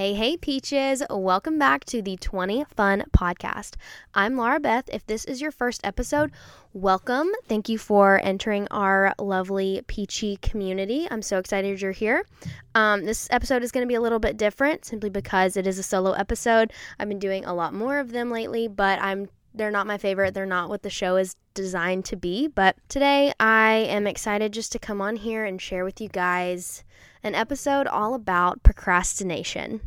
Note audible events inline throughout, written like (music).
Hey, hey, Peaches. Welcome back to the 20 Fun Podcast. I'm Laura Beth. If this is your first episode, welcome. Thank you for entering our lovely Peachy community. I'm so excited you're here. Um, this episode is going to be a little bit different simply because it is a solo episode. I've been doing a lot more of them lately, but I'm they're not my favorite. They're not what the show is designed to be. But today I am excited just to come on here and share with you guys an episode all about procrastination.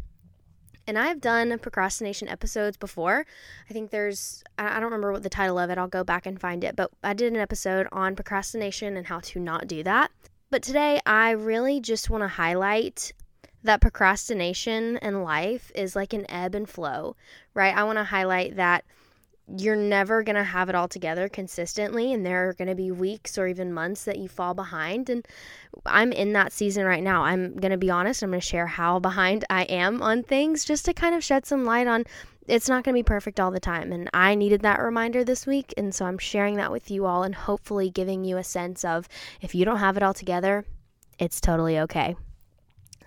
And I've done procrastination episodes before. I think there's, I don't remember what the title of it, I'll go back and find it, but I did an episode on procrastination and how to not do that. But today I really just want to highlight that procrastination in life is like an ebb and flow, right? I want to highlight that you're never going to have it all together consistently and there are going to be weeks or even months that you fall behind and I'm in that season right now. I'm going to be honest, I'm going to share how behind I am on things just to kind of shed some light on it's not going to be perfect all the time and I needed that reminder this week and so I'm sharing that with you all and hopefully giving you a sense of if you don't have it all together, it's totally okay.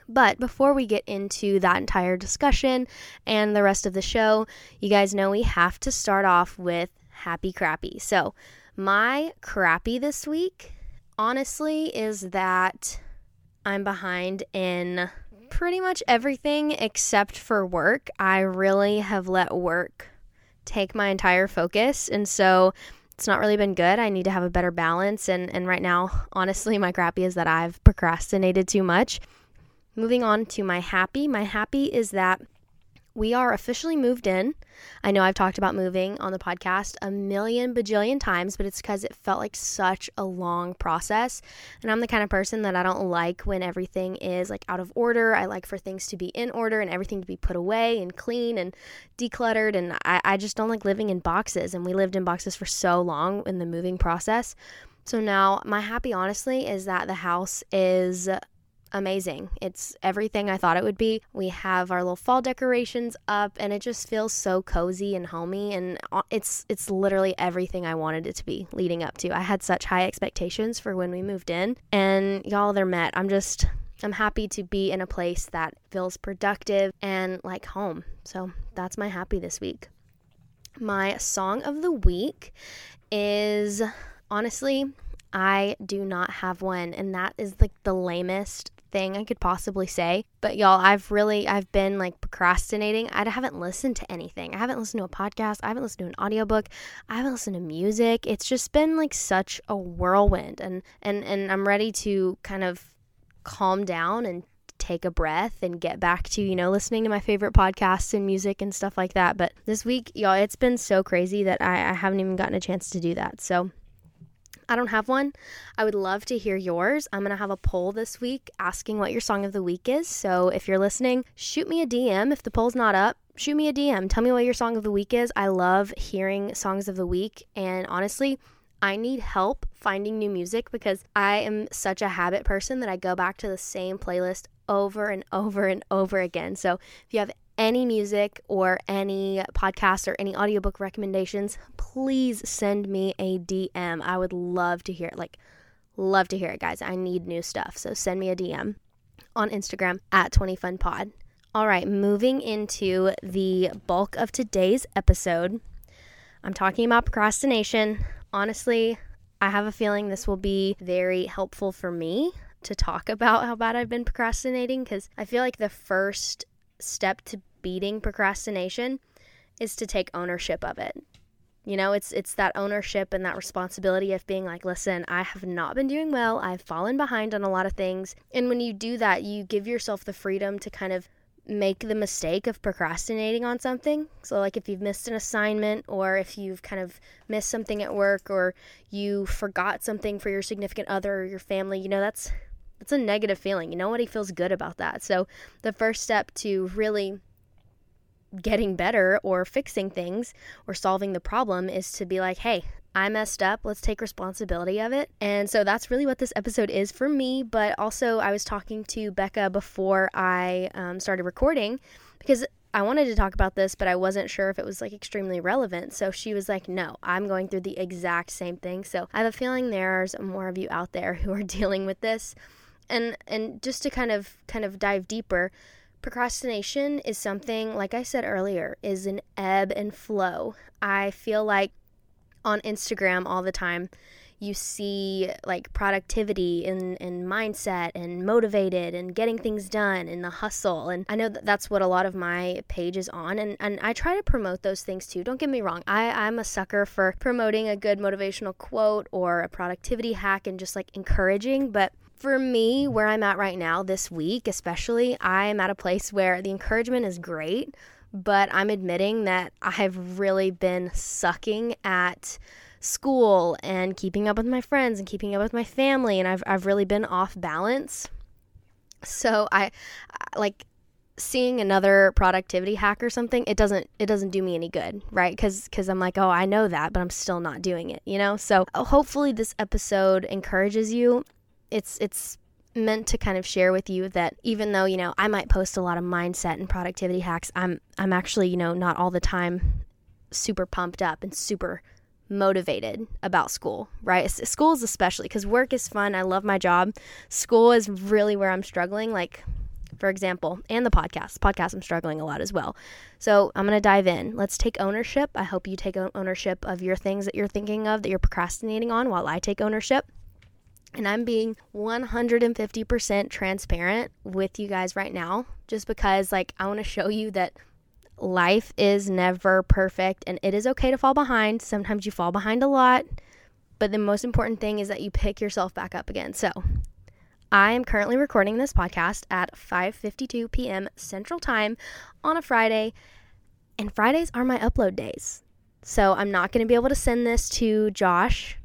But before we get into that entire discussion and the rest of the show, you guys know we have to start off with happy crappy. So, my crappy this week, honestly, is that I'm behind in pretty much everything except for work. I really have let work take my entire focus. And so it's not really been good. I need to have a better balance. And, and right now, honestly, my crappy is that I've procrastinated too much. Moving on to my happy. My happy is that we are officially moved in. I know I've talked about moving on the podcast a million bajillion times, but it's because it felt like such a long process. And I'm the kind of person that I don't like when everything is like out of order. I like for things to be in order and everything to be put away and clean and decluttered. And I, I just don't like living in boxes. And we lived in boxes for so long in the moving process. So now, my happy, honestly, is that the house is amazing. It's everything I thought it would be. We have our little fall decorations up and it just feels so cozy and homey and it's it's literally everything I wanted it to be leading up to. I had such high expectations for when we moved in and y'all they're met. I'm just I'm happy to be in a place that feels productive and like home. So that's my happy this week. My song of the week is honestly I do not have one, and that is like the lamest thing I could possibly say. But y'all, I've really I've been like procrastinating. I haven't listened to anything. I haven't listened to a podcast. I haven't listened to an audiobook. I haven't listened to music. It's just been like such a whirlwind and and and I'm ready to kind of calm down and take a breath and get back to, you know, listening to my favorite podcasts and music and stuff like that. But this week, y'all, it's been so crazy that I, I haven't even gotten a chance to do that. So I don't have one. I would love to hear yours. I'm going to have a poll this week asking what your song of the week is. So if you're listening, shoot me a DM. If the poll's not up, shoot me a DM. Tell me what your song of the week is. I love hearing songs of the week. And honestly, I need help finding new music because I am such a habit person that I go back to the same playlist over and over and over again. So if you have any music or any podcast or any audiobook recommendations, please send me a DM. I would love to hear it. Like, love to hear it, guys. I need new stuff. So send me a DM on Instagram at 20funpod. All right, moving into the bulk of today's episode. I'm talking about procrastination. Honestly, I have a feeling this will be very helpful for me to talk about how bad I've been procrastinating because I feel like the first step to beating procrastination is to take ownership of it. You know, it's it's that ownership and that responsibility of being like, listen, I have not been doing well. I've fallen behind on a lot of things. And when you do that, you give yourself the freedom to kind of make the mistake of procrastinating on something. So like if you've missed an assignment or if you've kind of missed something at work or you forgot something for your significant other or your family, you know, that's that's a negative feeling. You nobody feels good about that. So the first step to really getting better or fixing things or solving the problem is to be like, hey, I messed up. Let's take responsibility of it. And so that's really what this episode is for me. But also, I was talking to Becca before I um, started recording because I wanted to talk about this, but I wasn't sure if it was like extremely relevant. So she was like, no, I'm going through the exact same thing. So I have a feeling there's more of you out there who are (laughs) dealing with this. And, and just to kind of kind of dive deeper, Procrastination is something, like I said earlier, is an ebb and flow. I feel like on Instagram all the time, you see like productivity and, and mindset and motivated and getting things done and the hustle. And I know that that's what a lot of my page is on. And, and I try to promote those things too. Don't get me wrong. I, I'm a sucker for promoting a good motivational quote or a productivity hack and just like encouraging. But for me, where I'm at right now, this week especially, I am at a place where the encouragement is great, but I'm admitting that I've really been sucking at school and keeping up with my friends and keeping up with my family and I've I've really been off balance. So I like seeing another productivity hack or something, it doesn't it doesn't do me any good, right? Cuz cuz I'm like, "Oh, I know that, but I'm still not doing it," you know? So hopefully this episode encourages you. It's it's meant to kind of share with you that even though, you know, I might post a lot of mindset and productivity hacks, I'm I'm actually, you know, not all the time super pumped up and super motivated about school, right? School is especially because work is fun. I love my job. School is really where I'm struggling. Like, for example, and the podcast. Podcast, I'm struggling a lot as well. So I'm going to dive in. Let's take ownership. I hope you take ownership of your things that you're thinking of that you're procrastinating on while I take ownership. And I'm being 150% transparent with you guys right now, just because, like, I want to show you that life is never perfect and it is okay to fall behind. Sometimes you fall behind a lot, but the most important thing is that you pick yourself back up again. So, I am currently recording this podcast at 5:52 p.m. Central Time on a Friday, and Fridays are my upload days. So, I'm not going to be able to send this to Josh,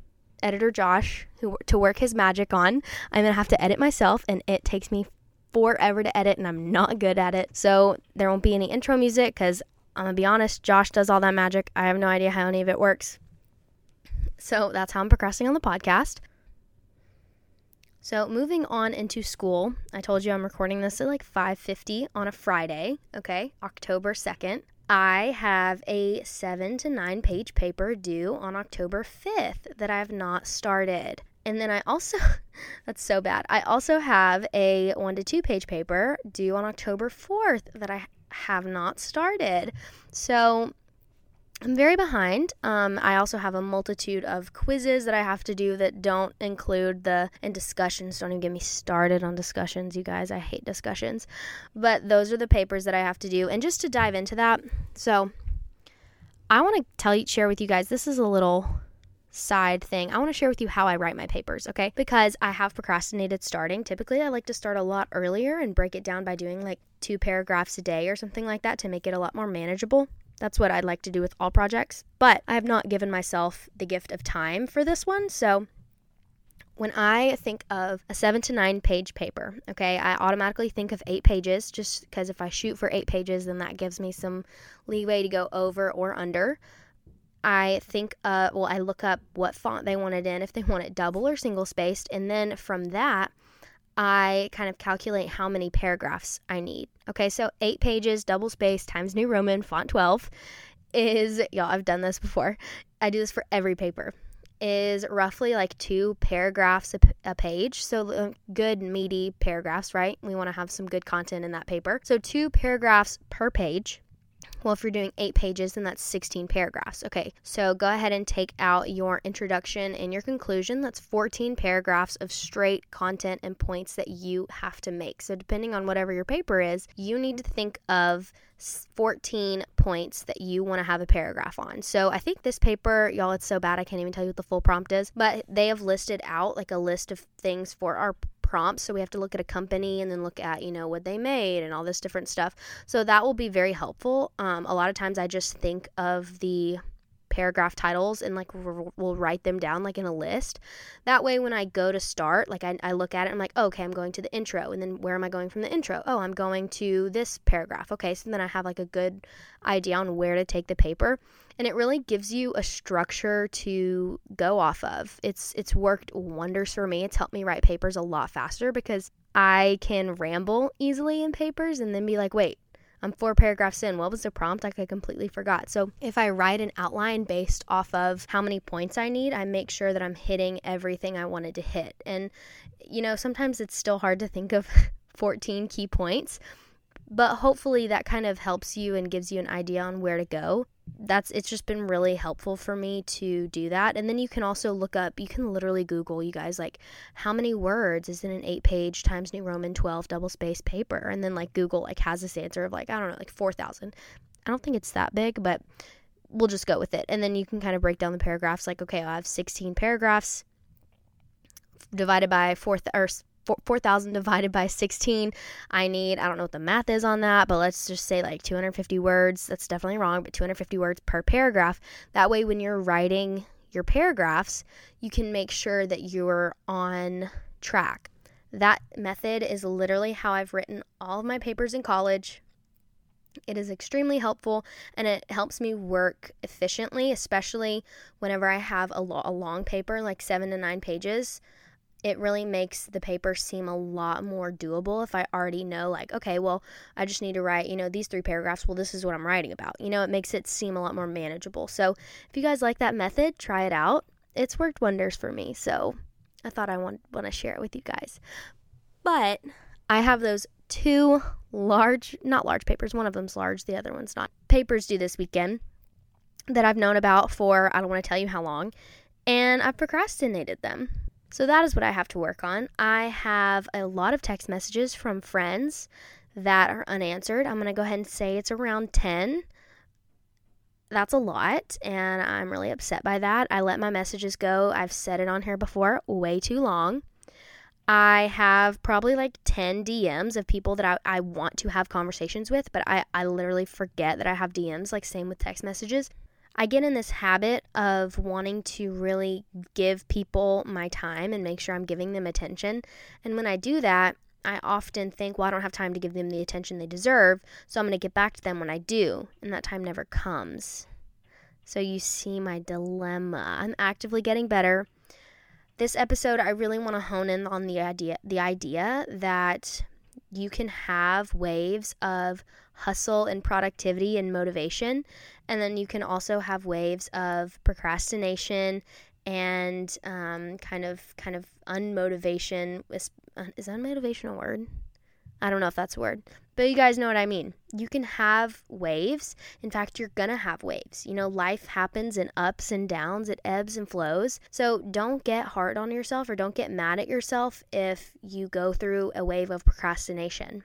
editor Josh, who to work his magic on. I'm going to have to edit myself and it takes me forever to edit and I'm not good at it. So there won't be any intro music because I'm gonna be honest, Josh does all that magic. I have no idea how any of it works. So that's how I'm progressing on the podcast. So moving on into school, I told you I'm recording this at like 5:50 on a Friday, okay? October 2nd. I have a 7 to 9 page paper due on October 5th that I have not started. And then I also, (laughs) that's so bad. I also have a one to two page paper due on October 4th that I have not started. So I'm very behind. Um, I also have a multitude of quizzes that I have to do that don't include the and discussions. Don't even get me started on discussions, you guys. I hate discussions. But those are the papers that I have to do. And just to dive into that, so I want to tell you, share with you guys. This is a little side thing, I want to share with you how I write my papers, okay? Because I have procrastinated starting. Typically, I like to start a lot earlier and break it down by doing like two paragraphs a day or something like that to make it a lot more manageable. That's what I'd like to do with all projects. But I have not given myself the gift of time for this one. So when I think of a seven to nine page paper, okay, I automatically think of eight pages just because if I shoot for eight pages, then that gives me some leeway to go over or under. I think, uh, well, I look up what font they want it in, if they want it double or single spaced, and then from that, I kind of calculate how many paragraphs I need. Okay, so eight pages, double space, times New Roman, font 12 is, y'all, I've done this before. I do this for every paper, is roughly like two paragraphs a, a page. So uh, good, meaty paragraphs, right? We want to have some good content in that paper. So two paragraphs per page well, if you're doing eight pages, then that's 16 paragraphs. Okay, so go ahead and take out your introduction and your conclusion. That's 14 paragraphs of straight content and points that you have to make. So, depending on whatever your paper is, you need to think of 14 points that you want to have a paragraph on. So I think this paper, y'all, it's so bad I can't even tell you what the full prompt is, but they have listed out like a list of things for our prompts. So we have to look at a company and then look at, you know, what they made and all this different stuff. So that will be very helpful. Um, a lot of times I just think of the paragraph titles and like we'll write them down like in a list. That way, when I go to start, like I, I look at it, I'm like, oh, okay, I'm going to the intro. And then where am I going from the intro? Oh, I'm going to this paragraph. Okay, so then I have like a good idea on where to take the paper. And it really gives you a structure to go off of. It's it's worked wonders for me. It's helped me write papers a lot faster because I can ramble easily in papers and then be like, wait, I'm four paragraphs in. What was the prompt? Like I completely forgot. So if I write an outline based off of how many points I need, I make sure that I'm hitting everything I wanted to hit. And, you know, sometimes it's still hard to think of (laughs) 14 key points but hopefully that kind of helps you and gives you an idea on where to go that's it's just been really helpful for me to do that. And then you can also look up you can literally google you guys like how many words is in an eight page times new roman 12 double space paper? And then like google like has this answer of like i don't know like 4000 i don't think it's that big but we'll just go with it. And then you can kind of break down the paragraphs like okay i have 16 paragraphs divided by four th- or 4,000 divided by 16. I need, I don't know what the math is on that, but let's just say like 250 words. That's definitely wrong, but 250 words per paragraph. That way, when you're writing your paragraphs, you can make sure that you're on track. That method is literally how I've written all of my papers in college. It is extremely helpful and it helps me work efficiently, especially whenever I have a, lo- a long paper, like seven to nine pages it really makes the paper seem a lot more doable if I already know, like, okay, well, I just need to write, you know, these three paragraphs. Well, this is what I'm writing about. You know, it makes it seem a lot more manageable. So if you guys like that method, try it out. It's worked wonders for me. So I thought I want, want to share it with you guys. But I have those two large, not large papers. One of them's large, the other one's not. Papers due this weekend that I've known about for, I don't want to tell you how long. And I've procrastinated them so that is what I have to work on. I have a lot of text messages from friends that are unanswered. I'm going to go ahead and say it's around 10. That's a lot, and I'm really upset by that. I let my messages go. I've said it on here before, way too long. I have probably like 10 DMs of people that I, I want to have conversations with, but I, I literally forget that I have DMs, like same with text messages. I get in this habit of wanting to really give people my time and make sure I'm giving them attention. And when I do that, I often think, well, I don't have time to give them the attention they deserve, so I'm going to get back to them when I do. And that time never comes. So you see my dilemma. I'm actively getting better. This episode, I really want to hone in on the idea the idea that you can have waves of hustle and productivity and motivation. And then you can also have waves of procrastination and um, kind of kind of unmotivation. Is, uh, is unmotivation a word? I don't know if that's a word, but you guys know what I mean. You can have waves. In fact, you're gonna have waves. You know, life happens in ups and downs, it ebbs and flows. So don't get hard on yourself or don't get mad at yourself if you go through a wave of procrastination.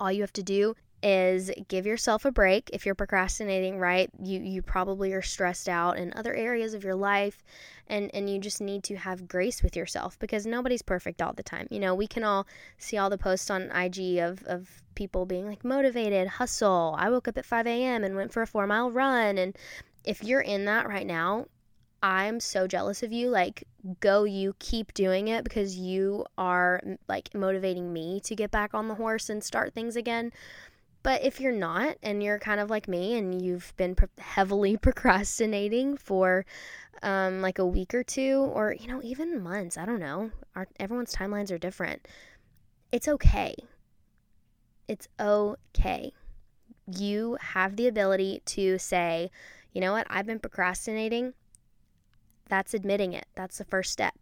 All you have to do is give yourself a break if you're procrastinating right you you probably are stressed out in other areas of your life and and you just need to have grace with yourself because nobody's perfect all the time you know we can all see all the posts on ig of of people being like motivated hustle i woke up at 5 a.m and went for a four mile run and if you're in that right now I'm so jealous of you. Like, go you, keep doing it because you are like motivating me to get back on the horse and start things again. But if you're not, and you're kind of like me, and you've been pro- heavily (laughs) procrastinating for um, like a week or two, or you know, even months, I don't know. Our, everyone's timelines are different. It's okay. It's okay. You have the ability to say, you know what, I've been procrastinating. That's admitting it. That's the first step.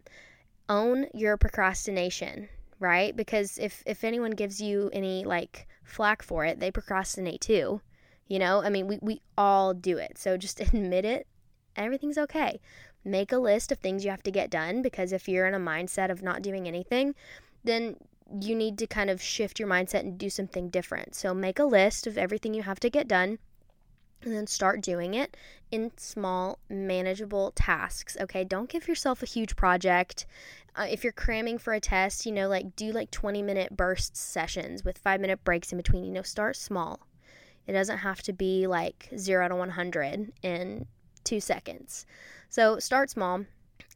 Own your procrastination, right? Because if if anyone gives you any like flack for it. They procrastinate too. You know, I mean, we, we all do it. So just (laughs) admit it. Everything's okay. Make a list of things you have to get done because if you're in a mindset of not doing anything, then you need to kind of shift your mindset and do something different. So make a list of everything you have to get done and then start doing it in small, manageable tasks. Okay, don't give yourself a huge project. Uh, if you're cramming for a test, you know, like do like 20 minute burst sessions with five minute breaks in between. You know, start small. It doesn't have to be like zero to 100 in two seconds. So start small.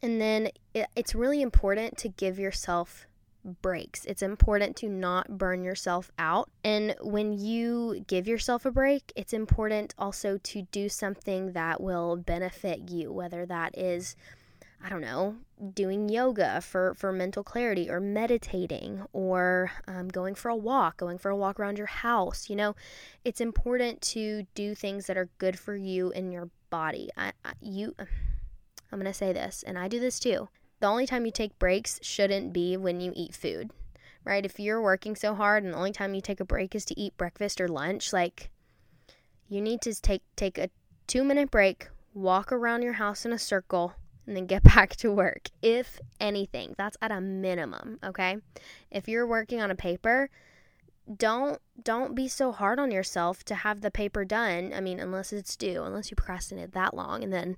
And then it, it's really important to give yourself breaks. It's important to not burn yourself out. And when you give yourself a break, it's important also to do something that will benefit you, whether that is I don't know, doing yoga for, for mental clarity or meditating or um, going for a walk, going for a walk around your house. You know, it's important to do things that are good for you and your body. I, I you, I'm going to say this, and I do this too. The only time you take breaks shouldn't be when you eat food, right? If you're working so hard and the only time you take a break is to eat breakfast or lunch, like you need to take take a 2-minute break, walk around your house in a circle, and then get (laughs) back to work. If anything, that's at a minimum, okay? If you're working on a paper, don't don't be so hard on yourself to have the paper done. I mean, unless it's due, unless you procrastinate that long and then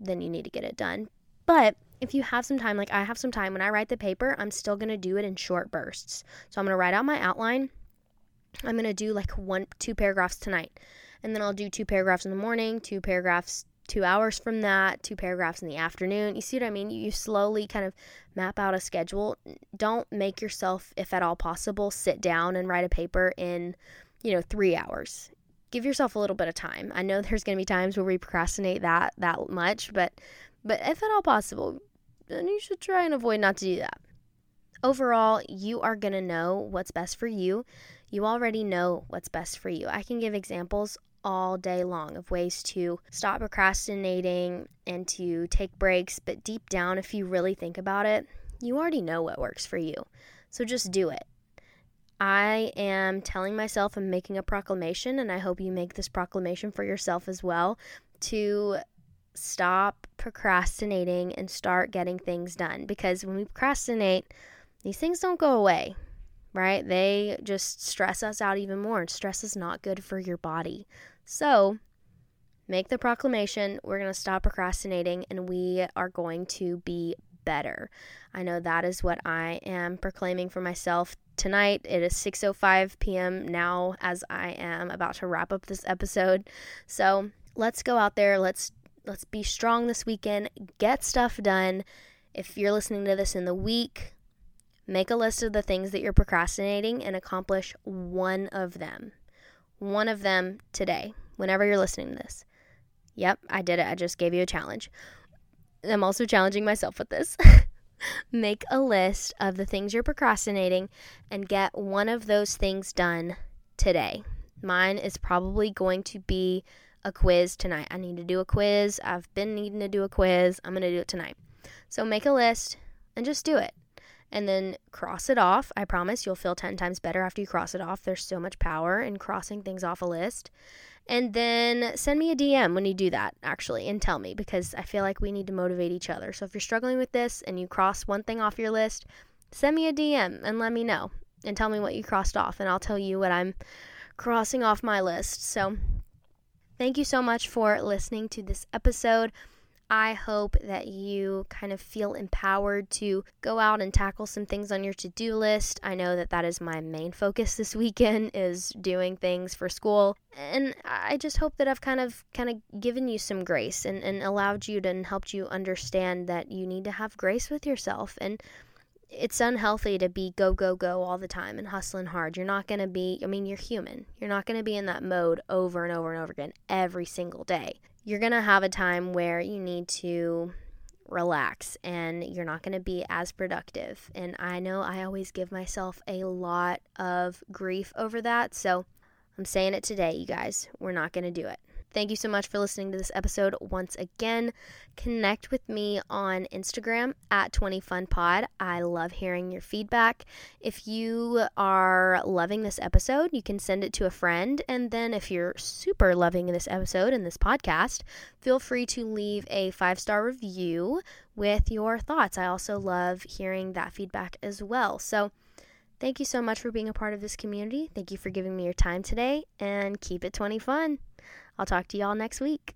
then you need to get it done. But if you have some time, like I have some time, when I write the paper, I'm still going to do it in short bursts. So I'm going to write out my outline. I'm going to do like one, two paragraphs tonight. And then I'll do two paragraphs in the morning, two paragraphs two hours from that, two paragraphs in the afternoon. You see what I mean? You, slowly kind of map out a schedule. Don't make yourself, if at all possible, sit down and write a paper in, you know, three hours. Give yourself a little bit of time. I know (laughs) there's going to be times where we procrastinate that that much, but but if at all possible, then you should try and avoid not to do that. Overall, you are going to know what's best for you. You already know what's best for you. I can give examples all day long of ways to stop procrastinating and to take breaks. But deep down, if you really think about it, you already know what works for you. So just do it. I am telling myself I'm making a proclamation, and I hope you make this proclamation for yourself as well to stop procrastinating and start getting things done. Because when we procrastinate, these things don't go away, right? They just stress us out even more, and stress is not good for your body. So, make the proclamation. We're going to stop procrastinating and we are going to be better. I know that is what I am proclaiming for myself tonight. It is 6:05 p.m. now as I am about to wrap up this episode. So, let's go out there. Let's let's be strong this weekend. Get stuff done. If you're listening to this in the week, make a list of the things that you're procrastinating and accomplish one of them one of them today, whenever you're listening to this. Yep, I did it. I just gave you a challenge. I'm also challenging myself with this. (laughs) Make a list of the things you're procrastinating and get one of those things done today. Mine is probably going to be a quiz tonight. I need to do a quiz. I've been needing to do a quiz. I'm going to do it tonight. So make a list and just do it and then cross it off. I promise you'll feel 10 times better after you cross it off. There's so much power in crossing things off a list. And then send me a DM when you do that, actually, and tell me because I feel like we need to motivate each other. So if you're struggling with this and you cross one thing off your list, send me a DM and let me know and tell me what you crossed off, and I'll tell you what I'm crossing off my list. So thank you so much for listening to this episode. I hope that you kind of feel empowered to go out and tackle some things on your to-do list. I know that that is my main focus (laughs) this weekend is doing things for school. And I just hope that I've kind of kind of given you some grace and, and allowed you to and helped you understand that you need to have grace with yourself and it's unhealthy to be go go go all the time and hustling hard. You're not going to be I mean you're human. You're not going to be in that mode over and over and over again every single day you're going to have a time where you need to relax and you're not going to be as productive. And I know I always give myself a lot of grief over that. So I'm saying it today, you guys. We're not going to do it. Thank you so much for listening to this episode once again. Connect with me on Instagram at 20funpod. I love hearing your feedback. If you are loving this episode, you can send it to a friend. And then if you're super loving this episode and this podcast, feel free to leave a five star review with your thoughts. I also love hearing that feedback as well. So, Thank you so much for being a part of this community. Thank you for giving me your time today and keep it 20 fun. I'll talk to y'all next week.